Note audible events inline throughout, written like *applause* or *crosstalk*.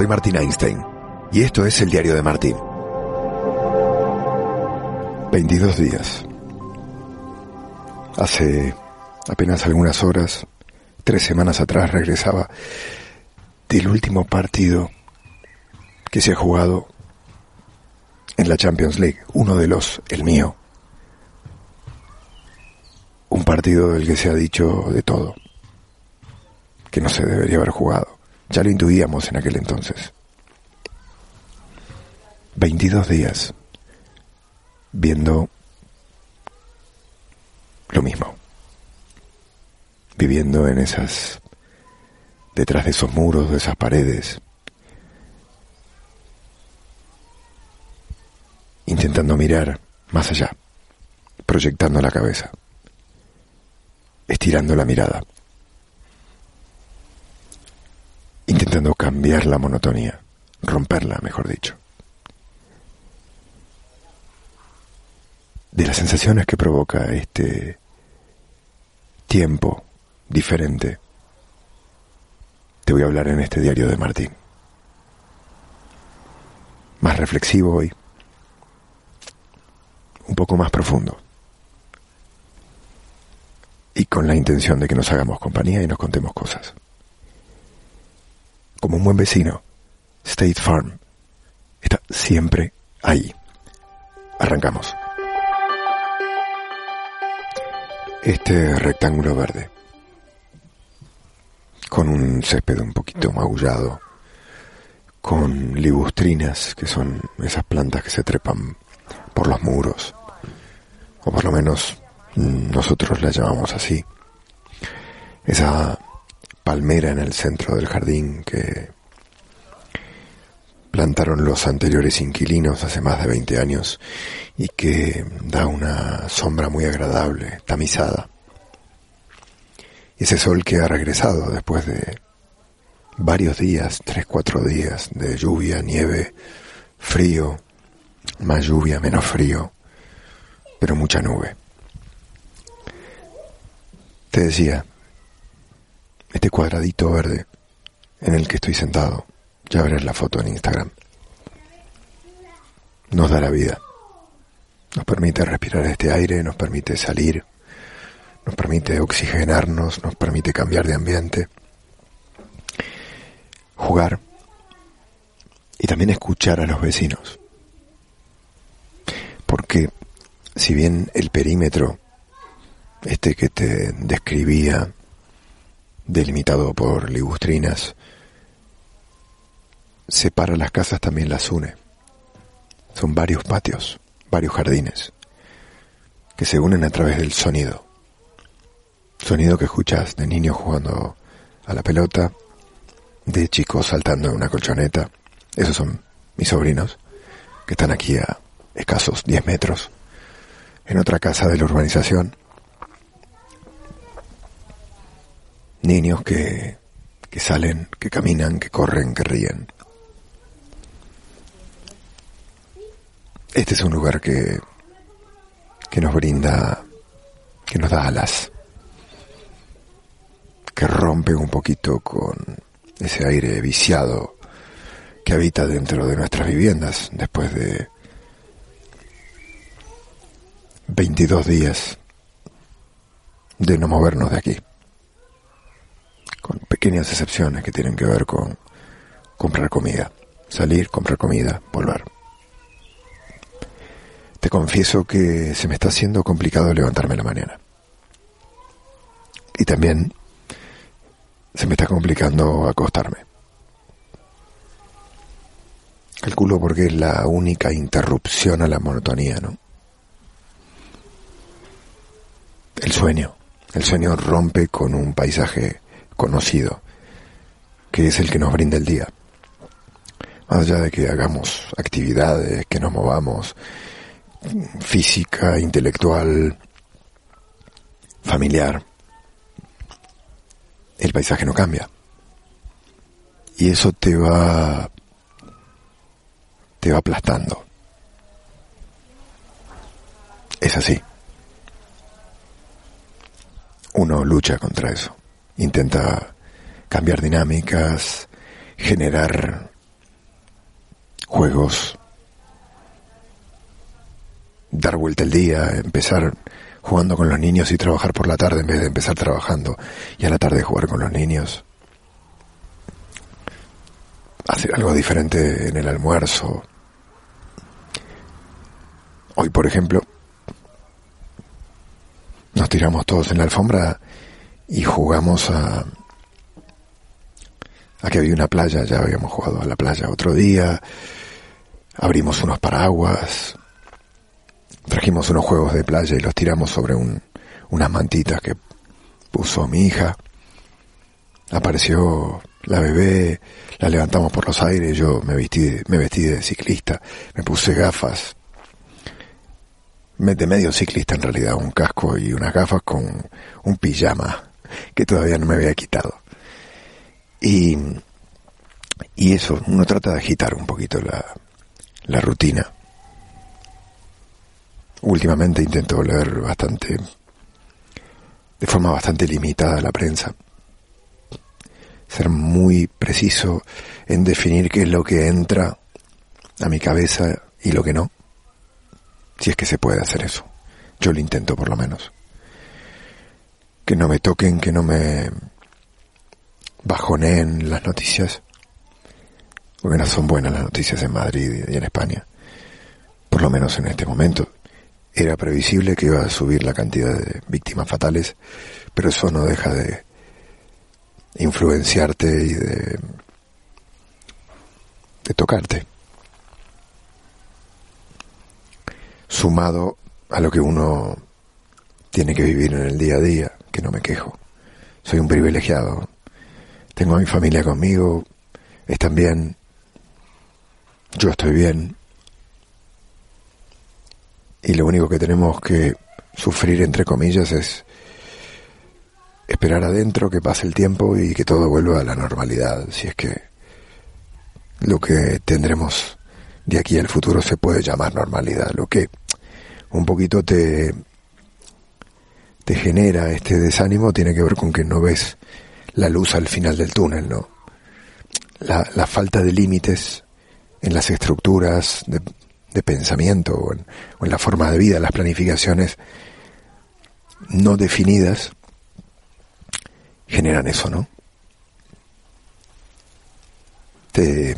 soy Martín Einstein y esto es el diario de Martín. 22 días. Hace apenas algunas horas, tres semanas atrás, regresaba del último partido que se ha jugado en la Champions League, uno de los, el mío. Un partido del que se ha dicho de todo, que no se debería haber jugado. Ya lo intuíamos en aquel entonces. 22 días viendo lo mismo. Viviendo en esas, detrás de esos muros, de esas paredes. Intentando mirar más allá, proyectando la cabeza, estirando la mirada. Intentando cambiar la monotonía, romperla, mejor dicho. De las sensaciones que provoca este tiempo diferente, te voy a hablar en este diario de Martín. Más reflexivo hoy, un poco más profundo. Y con la intención de que nos hagamos compañía y nos contemos cosas como un buen vecino, State Farm está siempre ahí. Arrancamos. Este rectángulo verde, con un césped un poquito maullado, con libustrinas, que son esas plantas que se trepan por los muros, o por lo menos nosotros las llamamos así. Esa palmera en el centro del jardín que plantaron los anteriores inquilinos hace más de 20 años y que da una sombra muy agradable, tamizada. Ese sol que ha regresado después de varios días, tres, cuatro días de lluvia, nieve, frío, más lluvia, menos frío, pero mucha nube. Te decía, este cuadradito verde en el que estoy sentado, ya verás la foto en Instagram, nos da la vida. Nos permite respirar este aire, nos permite salir, nos permite oxigenarnos, nos permite cambiar de ambiente, jugar y también escuchar a los vecinos. Porque si bien el perímetro, este que te describía, delimitado por ligustrinas, separa las casas también las une. Son varios patios, varios jardines, que se unen a través del sonido. Sonido que escuchas de niños jugando a la pelota, de chicos saltando en una colchoneta. Esos son mis sobrinos, que están aquí a escasos 10 metros, en otra casa de la urbanización. Niños que, que salen, que caminan, que corren, que ríen. Este es un lugar que, que nos brinda, que nos da alas, que rompe un poquito con ese aire viciado que habita dentro de nuestras viviendas después de 22 días de no movernos de aquí pequeñas excepciones que tienen que ver con comprar comida, salir, comprar comida, volver. Te confieso que se me está haciendo complicado levantarme en la mañana. Y también se me está complicando acostarme. Calculo porque es la única interrupción a la monotonía, ¿no? El sueño. El sueño rompe con un paisaje conocido, que es el que nos brinda el día. Más allá de que hagamos actividades, que nos movamos, física, intelectual, familiar, el paisaje no cambia. Y eso te va te va aplastando. Es así. Uno lucha contra eso intenta cambiar dinámicas, generar juegos, dar vuelta el día, empezar jugando con los niños y trabajar por la tarde en vez de empezar trabajando y a la tarde jugar con los niños. Hacer algo diferente en el almuerzo. Hoy, por ejemplo, nos tiramos todos en la alfombra y jugamos a, a que había una playa, ya habíamos jugado a la playa otro día, abrimos unos paraguas, trajimos unos juegos de playa y los tiramos sobre un, unas mantitas que puso mi hija. Apareció la bebé, la levantamos por los aires, yo me vestí, me vestí de ciclista, me puse gafas, de medio ciclista en realidad, un casco y unas gafas con un pijama que todavía no me había quitado. Y, y eso, uno trata de agitar un poquito la, la rutina. Últimamente intento leer bastante, de forma bastante limitada la prensa. Ser muy preciso en definir qué es lo que entra a mi cabeza y lo que no. Si es que se puede hacer eso. Yo lo intento por lo menos. Que no me toquen, que no me bajoneen las noticias. Porque no son buenas las noticias en Madrid y en España. Por lo menos en este momento. Era previsible que iba a subir la cantidad de víctimas fatales, pero eso no deja de influenciarte y de, de tocarte. Sumado a lo que uno tiene que vivir en el día a día, que no me quejo. Soy un privilegiado. Tengo a mi familia conmigo, están bien, yo estoy bien, y lo único que tenemos que sufrir, entre comillas, es esperar adentro que pase el tiempo y que todo vuelva a la normalidad, si es que lo que tendremos de aquí al futuro se puede llamar normalidad, lo que un poquito te, te genera este desánimo tiene que ver con que no ves la luz al final del túnel, ¿no? La, falta de límites en las estructuras de, de pensamiento o en, la forma de vida, las planificaciones no definidas generan eso, ¿no? Te,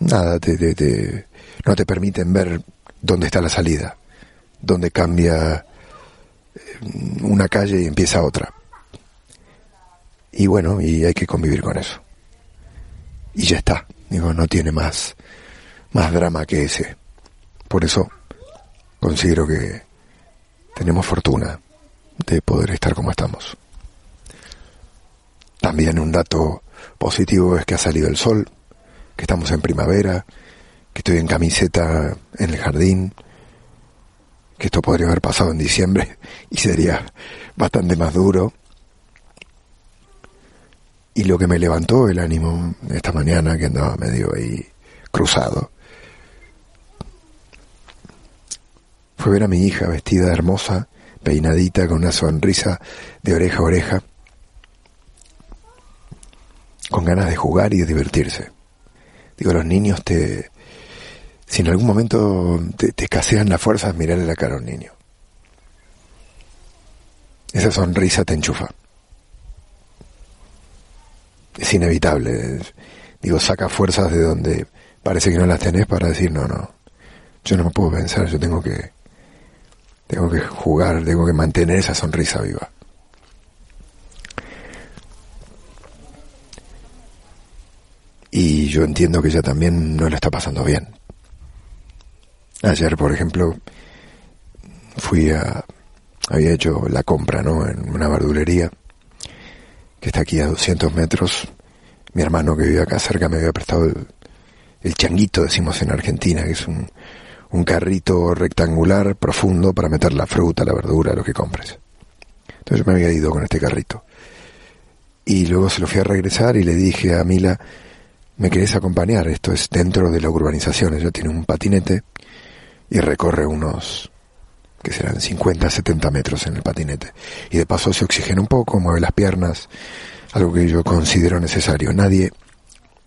nada, te, te, no te permiten ver dónde está la salida, dónde cambia eh, una calle y empieza otra. Y bueno, y hay que convivir con eso. Y ya está. Digo, no tiene más, más drama que ese. Por eso considero que tenemos fortuna de poder estar como estamos. También un dato positivo es que ha salido el sol, que estamos en primavera, que estoy en camiseta en el jardín, que esto podría haber pasado en diciembre *laughs* y sería bastante más duro. Y lo que me levantó el ánimo esta mañana, que andaba medio ahí cruzado, fue ver a mi hija vestida hermosa, peinadita, con una sonrisa de oreja a oreja, con ganas de jugar y de divertirse. Digo, los niños te... Si en algún momento te, escasean las fuerzas, mirarle la cara a un niño. Esa sonrisa te enchufa es inevitable. Digo, saca fuerzas de donde parece que no las tenés para decir, no, no, yo no me puedo pensar, yo tengo que, tengo que jugar, tengo que mantener esa sonrisa viva. Y yo entiendo que ella también no le está pasando bien. Ayer, por ejemplo, fui a, había hecho la compra, ¿no? En una verdulería que está aquí a 200 metros. Mi hermano que vive acá cerca me había prestado el, changuito, decimos en Argentina, que es un, un carrito rectangular profundo para meter la fruta, la verdura, lo que compres. Entonces yo me había ido con este carrito. Y luego se lo fui a regresar y le dije a Mila, ¿me querés acompañar? Esto es dentro de la urbanización. Ella tiene un patinete y recorre unos que serán 50, 70 metros en el patinete. Y de paso se oxigena un poco, mueve las piernas, algo que yo considero necesario. Nadie,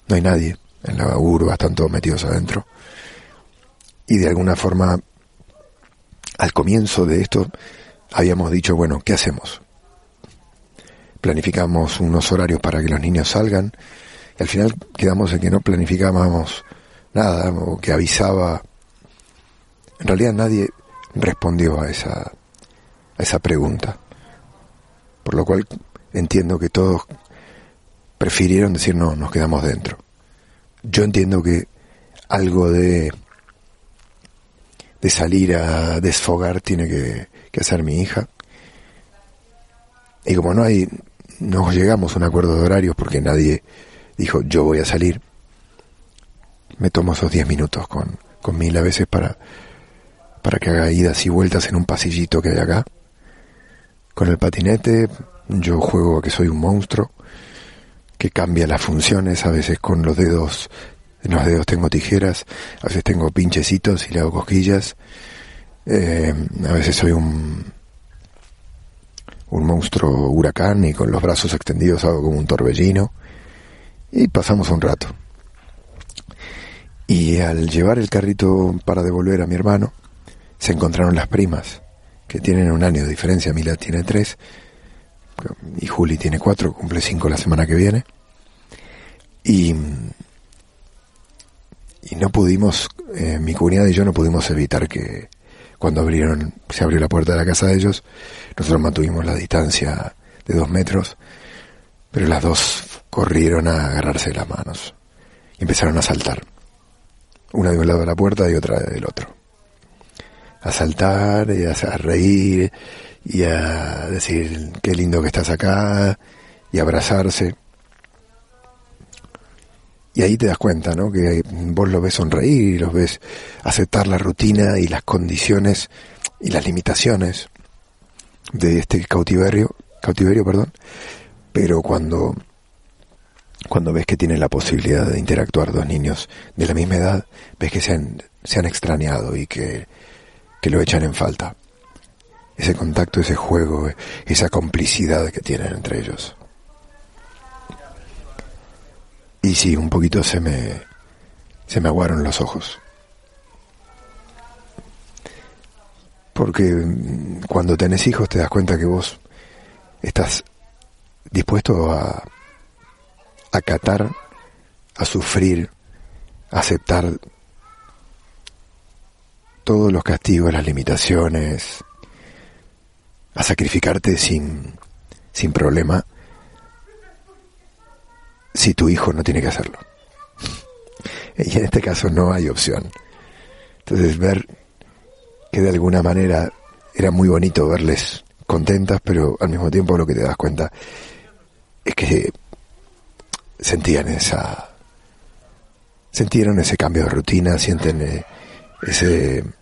no hay nadie en la urba, están todos metidos adentro. Y de alguna forma, al comienzo de esto, habíamos dicho, bueno, ¿qué hacemos? Planificamos unos horarios para que los niños salgan y al final quedamos en que no planificábamos nada o que avisaba. En realidad nadie respondió a esa, a esa pregunta. Por lo cual entiendo que todos prefirieron decir no, nos quedamos dentro. Yo entiendo que algo de, de salir a desfogar tiene que, que hacer mi hija. Y como no hay, no llegamos a un acuerdo de horarios porque nadie dijo yo voy a salir, me tomo esos 10 minutos con, con mil a veces para, para que haga idas y vueltas en un pasillito que hay acá. Con el patinete yo juego a que soy un monstruo que cambia las funciones, a veces con los dedos, en los dedos tengo tijeras, a veces tengo pinchecitos y le hago cosquillas, eh, a veces soy un, un monstruo huracán y con los brazos extendidos hago como un torbellino y pasamos un rato. Y al llevar el carrito para devolver a mi hermano, se encontraron las primas, que tienen un año de diferencia, Mila tiene tres, y Juli tiene cuatro, cumple cinco la semana que viene. Y, y no pudimos, eh, mi cuñada y yo no pudimos evitar que cuando abrieron, se abrió la puerta de la casa de ellos, nosotros mantuvimos la distancia de dos metros, pero las dos corrieron a agarrarse las manos y empezaron a saltar. Una de un lado de la puerta y otra del otro. A saltar y a reír y a decir qué lindo que estás acá y abrazarse. Y ahí te das cuenta, ¿no? Que vos los ves sonreír, y los ves aceptar la rutina y las condiciones y las limitaciones de este cautiverio, cautiverio, perdón. Pero cuando cuando ves que tienen la posibilidad de interactuar dos niños de la misma edad, ves que se han, se han extrañado y que, que lo echan en falta ese contacto, ese juego, esa complicidad que tienen entre ellos. Y sí, un poquito se me, se me aguaron los ojos. Porque mm, cuando tenés hijos te das cuenta que vos estás dispuesto a acatar, a sufrir, a aceptar todos los castigos, las limitaciones, a sacrificarte sin, sin problema si tu hijo no tiene que hacerlo. *laughs* Y en este caso no hay opción. Entonces ver que de alguna manera era muy bonito verles contentas, pero al mismo tiempo lo que te das cuenta es que sentían esa sintieron ese cambio de rutina, sienten eh, ese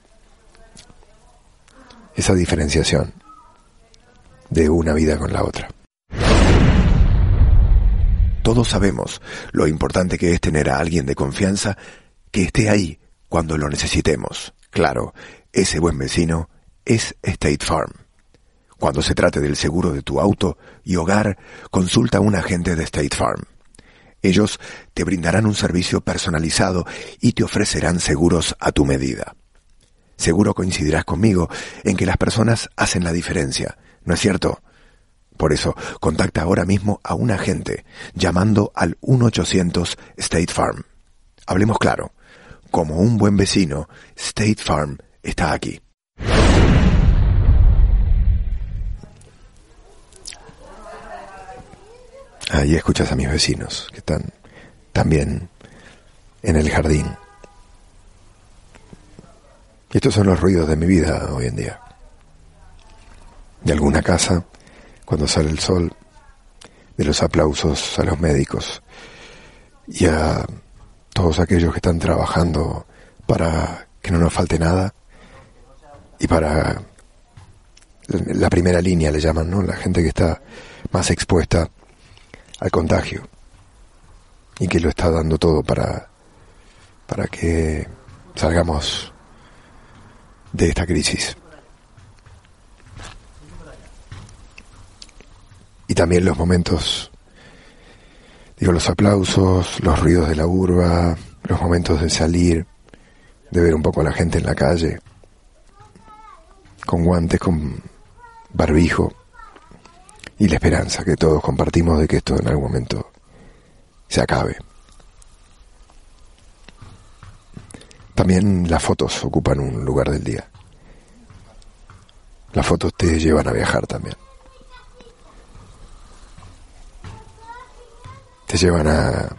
esa diferenciación de una vida con la otra. Todos sabemos lo importante que es tener a alguien de confianza que esté ahí cuando lo necesitemos. Claro, ese buen vecino es State Farm. Cuando se trate del seguro de tu auto y hogar, consulta a un agente de State Farm. Ellos te brindarán un servicio personalizado y te ofrecerán seguros a tu medida. Seguro coincidirás conmigo en que las personas hacen la diferencia ¿No es cierto? Por eso, contacta ahora mismo a un agente llamando al 1-800 State Farm. Hablemos claro. Como un buen vecino, State Farm está aquí. Ahí escuchas a mis vecinos que están también en el jardín. Estos son los ruidos de mi vida hoy en día de alguna casa cuando sale el sol, de los aplausos a los médicos y a todos aquellos que están trabajando para que no nos falte nada y para la primera línea le llaman, ¿no? La gente que está más expuesta al contagio y que lo está dando todo para para que salgamos de esta crisis. y también los momentos Digo, los aplausos, los ruidos de la urba, los momentos de salir, de ver un poco a la gente en la calle, con guantes, con barbijo, y la esperanza que todos compartimos de que esto en algún momento se acabe. También las fotos ocupan un lugar del día. Las fotos te llevan a viajar también. Te llevan a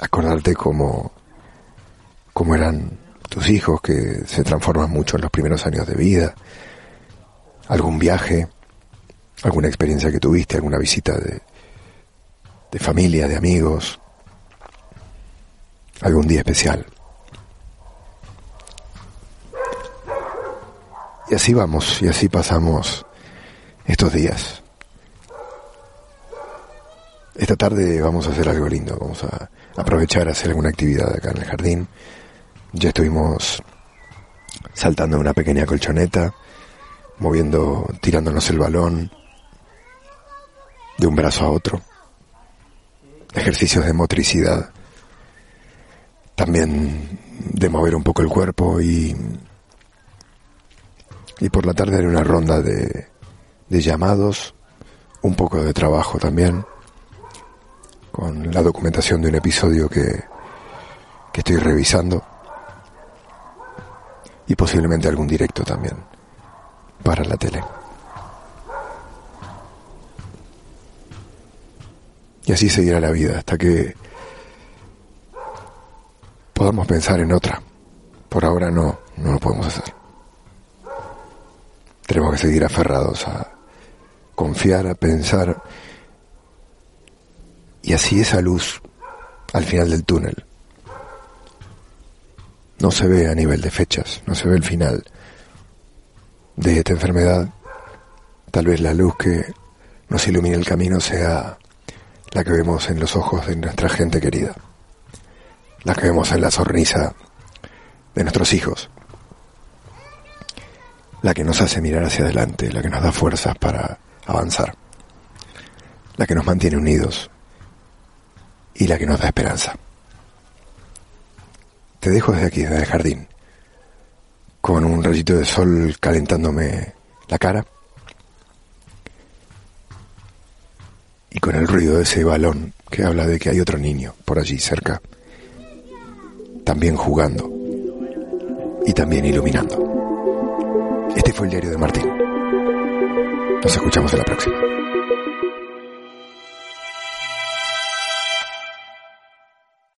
acordarte cómo, cómo eran tus hijos que se transforman mucho en los primeros años de vida. Algún viaje, alguna experiencia que tuviste, alguna visita de, de familia, de amigos, algún día especial. Y así vamos, y así pasamos estos días. Esta tarde vamos a hacer algo lindo, vamos a aprovechar a hacer alguna actividad acá en el jardín. Ya estuvimos saltando en una pequeña colchoneta, moviendo, tirándonos el balón de un brazo a otro. Ejercicios de motricidad, también de mover un poco el cuerpo y y por la tarde en una ronda de, de llamados, un poco de trabajo también, con la documentación de un episodio que, que estoy revisando y posiblemente algún directo también para la tele. Y así seguirá la vida hasta que podamos pensar en otra. Por ahora no, no lo podemos hacer. Tenemos que seguir aferrados a confiar, a pensar. Y así esa luz al final del túnel no se ve a nivel de fechas, no se ve el final de esta enfermedad. Tal vez la luz que nos ilumine el camino sea la que vemos en los ojos de nuestra gente querida, la que vemos en la sonrisa de nuestros hijos, la que nos hace mirar hacia adelante, la que nos da fuerzas para avanzar, la que nos mantiene unidos y la que nos da esperanza. Te dejo desde aquí, desde el jardín, con un rayito de sol calentándome la cara y con el ruido de ese balón que habla de que hay otro niño por allí cerca, también jugando y también iluminando. Fue el diario de Martín. Nos escuchamos en la próxima.